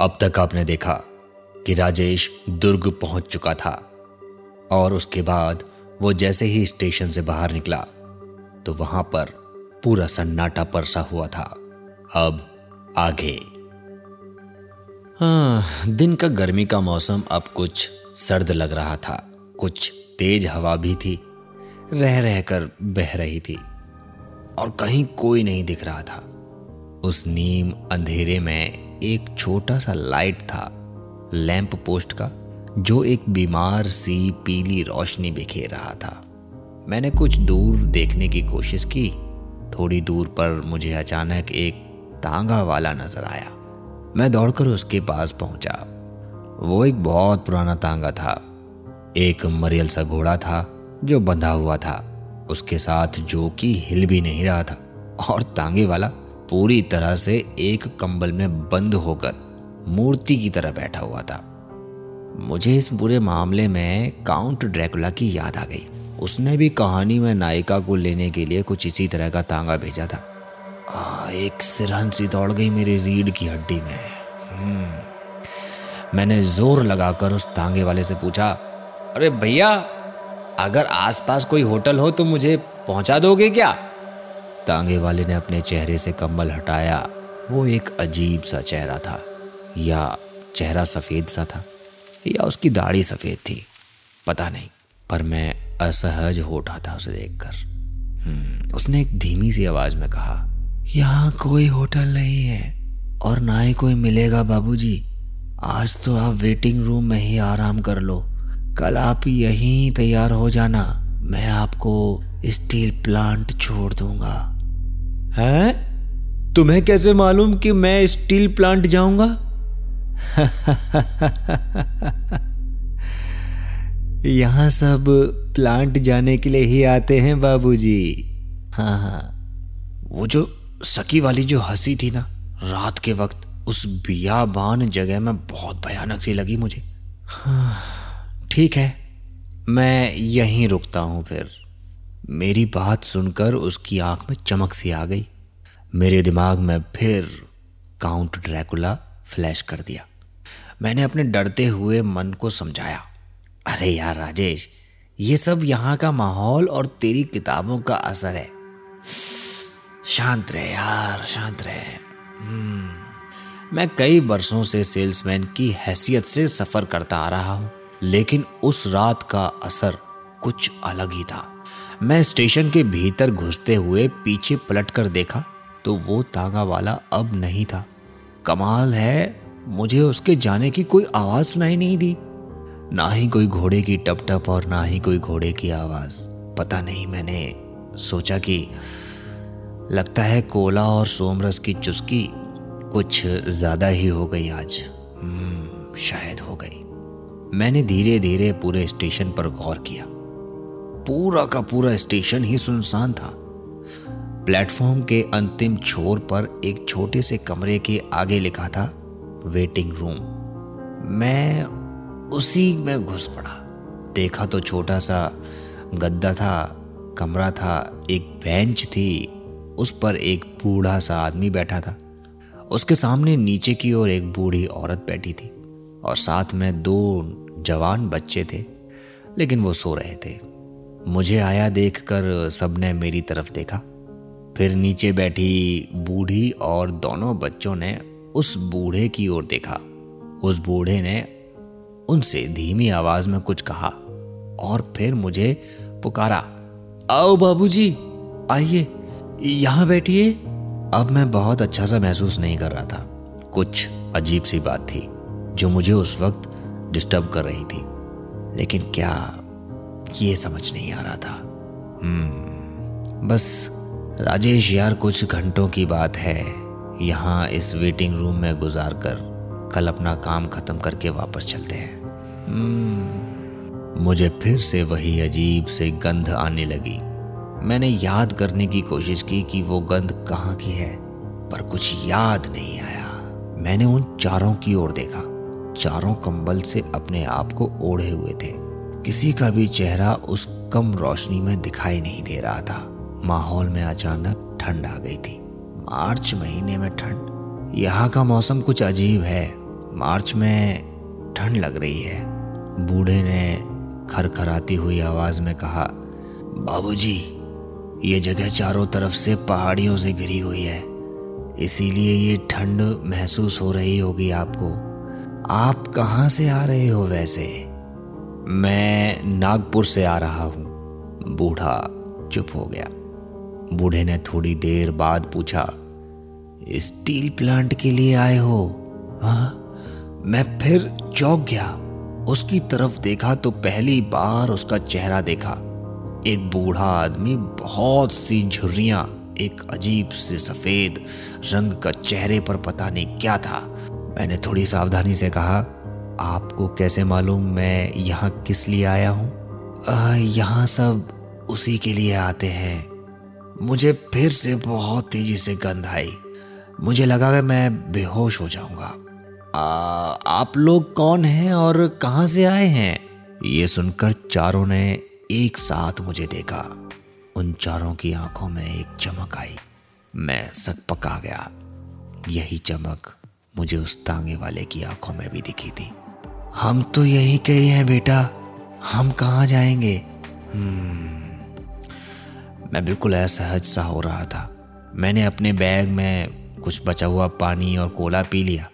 अब तक आपने देखा कि राजेश दुर्ग पहुँच चुका था और उसके बाद वो जैसे ही स्टेशन से बाहर निकला तो वहाँ पर पूरा सन्नाटा परसा हुआ था। अब आगे। हाँ दिन का गर्मी का मौसम अब कुछ सर्द लग रहा था। कुछ तेज हवा भी थी, रह रहकर बह रही थी और कहीं कोई नहीं दिख रहा था। उस नीम अंधेरे में एक छोटा सा लाइट था, लैंप पोस्ट का, जो एक बीमार सी पीली रोशनी बिखेर रहा था। मैंने कुछ दूर देखने की कोशिश की। थोड़ी दूर पर मुझे अचानक एक तांगा वाला नज़र आया। मैं दौड़कर उसके पास पहुँचा। वो एक बहुत पुराना तांगा था। एक मरियल सा घोड़ा था, जो बंधा हुआ था। उसके साथ जो कि हिल भी नहीं रहा था। और तांगे वाला पूरी तरह से एक कंबल में बंद होकर मूर्ति की तरह बैठा हुआ था। मुझे इस बुरे मामले में काउंट ड्रैकुला की याद आ गई। उसने भी कहानी में नायिका को लेने के लिए कुछ इसी तरह का तांगा भेजा था। आ, एक सिरहन सी दौड़ गई मेरी रीढ़ की हड्डी में। हम्म। मैंने ज़ोर लगाकर उस तांगे वाले से पूछा अरे भैया अगर आसपास कोई होटल हो तो मुझे पहुँचा दोगे क्या? तांगे वाले ने अपने चेहरे से कम्बल हटाया। वो एक अजीब सा चेहरा था या चेहरा सफ़ेद सा था या उसकी दाढ़ी सफ़ेद थी पता नहीं। पर मैं असहज हो उठा था उसे देखकर। हम्म, उसने एक धीमी सी आवाज़ में कहा यहाँ कोई होटल नहीं है और ना ही कोई मिलेगा बाबूजी। आज तो आप वेटिंग रूम में ही आराम कर लो। कल आप यहीं तैयार हो जाना। मैं आपको स्टील प्लांट छोड़ दूँगा। है? तुम्हें कैसे मालूम कि मैं स्टील प्लांट जाऊँगा? यहाँ सब प्लांट जाने के लिए ही आते हैं बाबूजी। हाँ हाँ। वो जो सकी वाली जो हँसी थी ना रात के वक्त उस बियाबान जगह में बहुत भयानक सी लगी मुझे। हाँ, ठीक है। मैं यहीं रुकता हूँ फिर। मेरी बात सुनकर उसकी आँख में चमक सी आ गई। मेरे दिमाग में फिर काउंट ड्रैकुला फ्लैश कर दिया। मैंने अपने डरते हुए मन को समझाया, अरे यार राजेश, ये सब यहाँ का माहौल और तेरी किताबों का असर है। शांत रहे यार, शांत रहे। हम्म। मैं कई वर्षों से सेल्समैन की हैसियत से सफ़र करता आ रहा हूँ, लेकिन उस रात का असर कुछ अलग ही था। मैं स्टेशन के भीतर घुसते हुए पीछे पलट कर देखा तो वो तागा वाला अब नहीं था। कमाल है मुझे उसके जाने की कोई आवाज़ सुनाई नहीं दी। ना ही कोई घोड़े की टप टप और ना ही कोई घोड़े की आवाज़। पता नहीं मैंने सोचा कि लगता है कोला और सोमरस की चुस्की कुछ ज़्यादा ही हो गई आज। हम्म, शायद हो गई। मैंने धीरे धीरे पूरे स्टेशन पर गौर किया। पूरा का पूरा स्टेशन ही सुनसान था। प्लेटफॉर्म के अंतिम छोर पर एक छोटे से कमरे के आगे लिखा था, वेटिंग रूम। मैं उसी में घुस पड़ा। देखा तो छोटा सा, गद्दा था, कमरा था, एक बेंच थी, उस पर एक बूढ़ा सा आदमी बैठा था। उसके सामने नीचे की ओर एक बूढ़ी औरत बैठी थी और साथ में दो जवान बच्चे थे, लेकिन वो सो रहे थे। मुझे आया देखकर सबने मेरी तरफ़ देखा। फिर नीचे बैठी बूढ़ी और दोनों बच्चों ने उस बूढ़े की ओर देखा। उस बूढ़े ने उनसे धीमी आवाज़ में कुछ कहा और फिर मुझे पुकारा, आओ बाबूजी, आइए, यहाँ बैठिए। अब मैं बहुत अच्छा सा महसूस नहीं कर रहा था। कुछ अजीब सी बात थी जो मुझे उस वक्त डिस्टर्ब कर रही थी। लेकिन क्या ये समझ नहीं आ रहा था। हम्म बस राजेश यार कुछ घंटों की बात है। यहाँ इस वेटिंग रूम में गुजार कर कल अपना काम खत्म करके वापस चलते हैं। हम्म, मुझे फिर से वही अजीब से गंध आने लगी। मैंने याद करने की कोशिश की कि वो गंध कहाँ की है पर कुछ याद नहीं आया। मैंने उन चारों की ओर देखा। चारों कंबल से अपने आप को ओढ़े हुए थे। किसी का भी चेहरा उस कम रोशनी में दिखाई नहीं दे रहा था। माहौल में अचानक ठंड आ गई थी। मार्च महीने में ठंड। यहाँ का मौसम कुछ अजीब है। मार्च में ठंड लग रही है। बूढ़े ने खरखराती हुई आवाज़ में कहा बाबूजी, ये जगह चारों तरफ़ से पहाड़ियों से घिरी हुई है। इसीलिए ये ठंड महसूस हो रही होगी आपको। आप कहाँ से आ रहे हो वैसे? मैं नागपुर से आ रहा हूँ। बूढ़ा चुप हो गया। बूढ़े ने थोड़ी देर बाद पूछा स्टील प्लांट के लिए आए हो? हाँ? मैं फिर चौक गया। उसकी तरफ़ देखा तो पहली बार उसका चेहरा देखा। एक बूढ़ा आदमी, बहुत सी झुर्रियाँ, एक अजीब से सफ़ेद रंग का चेहरे पर पता नहीं क्या था। मैंने थोड़ी सावधानी से कहा आपको कैसे मालूम मैं यहाँ किस लिए आया हूँ? यहाँ सब उसी के लिए आते हैं। मुझे फिर से बहुत तेज़ी से गंध आई। मुझे लगा कि मैं बेहोश हो जाऊँगा। आप लोग कौन हैं और कहाँ से आए हैं? ये सुनकर चारों ने एक साथ मुझे देखा। उन चारों की आँखों में एक चमक आई। मैं सक पका गया। यही चमक मुझे उस तांगे वाले की आँखों में भी दिखी थी। हम तो यही कहे हैं बेटा हम कहाँ जाएँगे? हम्म, मैं बिल्कुल असहज सा हो रहा था। मैंने अपने बैग में कुछ बचा हुआ पानी और कोला पी लिया।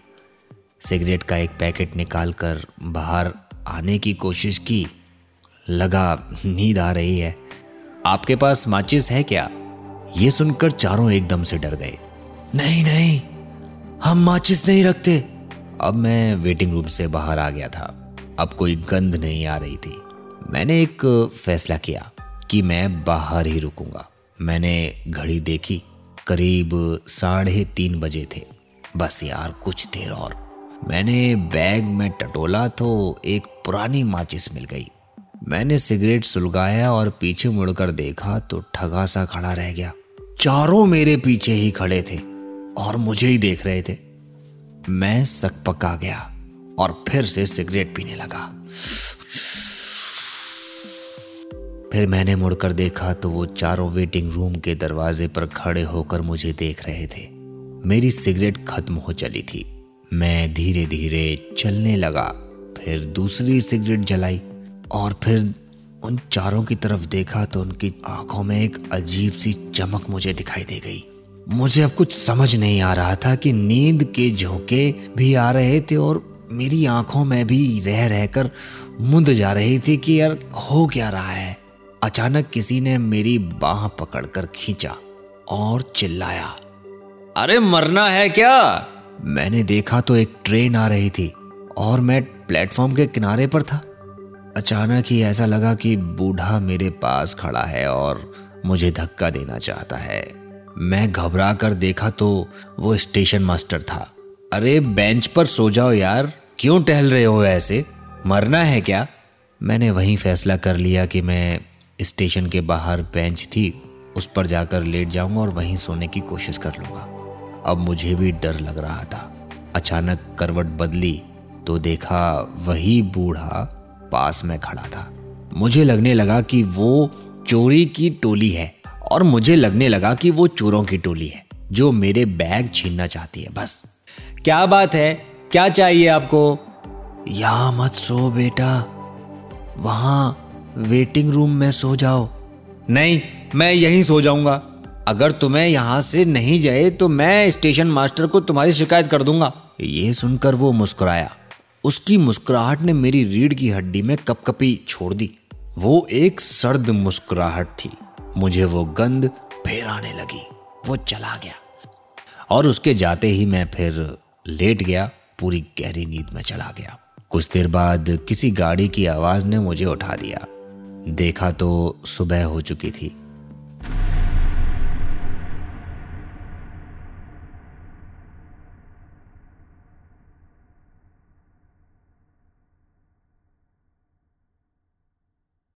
सिगरेट का एक पैकेट निकाल कर बाहर आने की कोशिश की। लगा नींद आ रही है। आपके पास माचिस है क्या? ये सुनकर चारों एकदम से डर गए। नहीं नहीं हम माचिस नहीं रखते। अब मैं वेटिंग रूम से बाहर आ गया था। अब कोई गंध नहीं आ रही थी। मैंने एक फैसला किया कि मैं बाहर ही रुकूँगा। मैंने घड़ी देखी, करीब साढ़े तीन बजे थे। बस यार, कुछ देर और। मैंने बैग में टटोला तो एक पुरानी माचिस मिल गई। मैंने सिगरेट सुलगाया और पीछे मुड़कर देखा तो ठगा सा खड़ा रह गया। चारों मेरे पीछे ही खड़े थे और मुझे ही देख रहे थे। मैं सक पका गया और फिर से सिगरेट पीने लगा। फिर मैंने मुड़कर देखा तो वो चारों वेटिंग रूम के दरवाजे पर खड़े होकर मुझे देख रहे थे। मेरी सिगरेट खत्म हो चली थी। मैं धीरे धीरे चलने लगा, फिर दूसरी सिगरेट जलाई और फिर उन चारों की तरफ़ देखा तो उनकी आँखों में एक अजीब सी चमक मुझे दिखाई दे गई। मुझे अब कुछ समझ नहीं आ रहा था कि नींद के झोंके भी आ रहे थे और मेरी आँखों में भी रह रहकर मुंद जा रही थी कि यार हो क्या रहा है। अचानक किसी ने मेरी बाह पकड़कर खींचा और चिल्लाया, अरे मरना है क्या? मैंने देखा तो एक ट्रेन आ रही थी और मैं प्लेटफॉर्म के किनारे पर था। अचानक ही ऐसा लगा कि बूढ़ा मेरे पास खड़ा है और मुझे धक्का देना चाहता है। मैं घबरा कर देखा तो वो स्टेशन मास्टर था। अरे, बेंच पर सो जाओ यार। क्यों टहल रहे हो ऐसे? मरना है क्या? मैंने वहीं फैसला कर लिया कि मैं स्टेशन के बाहर बेंच थी, उस पर जाकर लेट जाऊँगा और वहीं सोने की कोशिश कर लूँगा। अब मुझे भी डर लग रहा था। अचानक करवट बदली तो देखा वही बूढ़ा पास में खड़ा था। मुझे लगने लगा कि वो चोरी की टोली है। और मुझे लगने लगा कि वो चोरों की टोली है, जो मेरे बैग छीनना चाहती है, बस। क्या बात है? क्या चाहिए आपको? यहाँ मत सो बेटा। वहाँ वेटिंग रूम में सो जाओ। नहीं, मैं यहीं सो जाऊँगा। अगर तुम्हें यहाँ से नहीं जाए तो मैं स्टेशन मास्टर को तुम्हारी शिकायत कर दूँगा। ये सुनकर वो मुस्कुराया। उसकी मुस्कुराहट ने मेरी रीढ़ की हड्डी में कपकपी छोड़ दी। वो एक सर्द मुस्कुराहट थी। मुझे वो गंध फिर आने लगी, वो चला गया। और उसके जाते ही मैं फिर लेट गया, पूरी गहरी नींद में चला गया। कुछ देर बाद किसी गाड़ी की आवाज़ ने मुझे उठा दिया। देखा तो सुबह हो चुकी थी।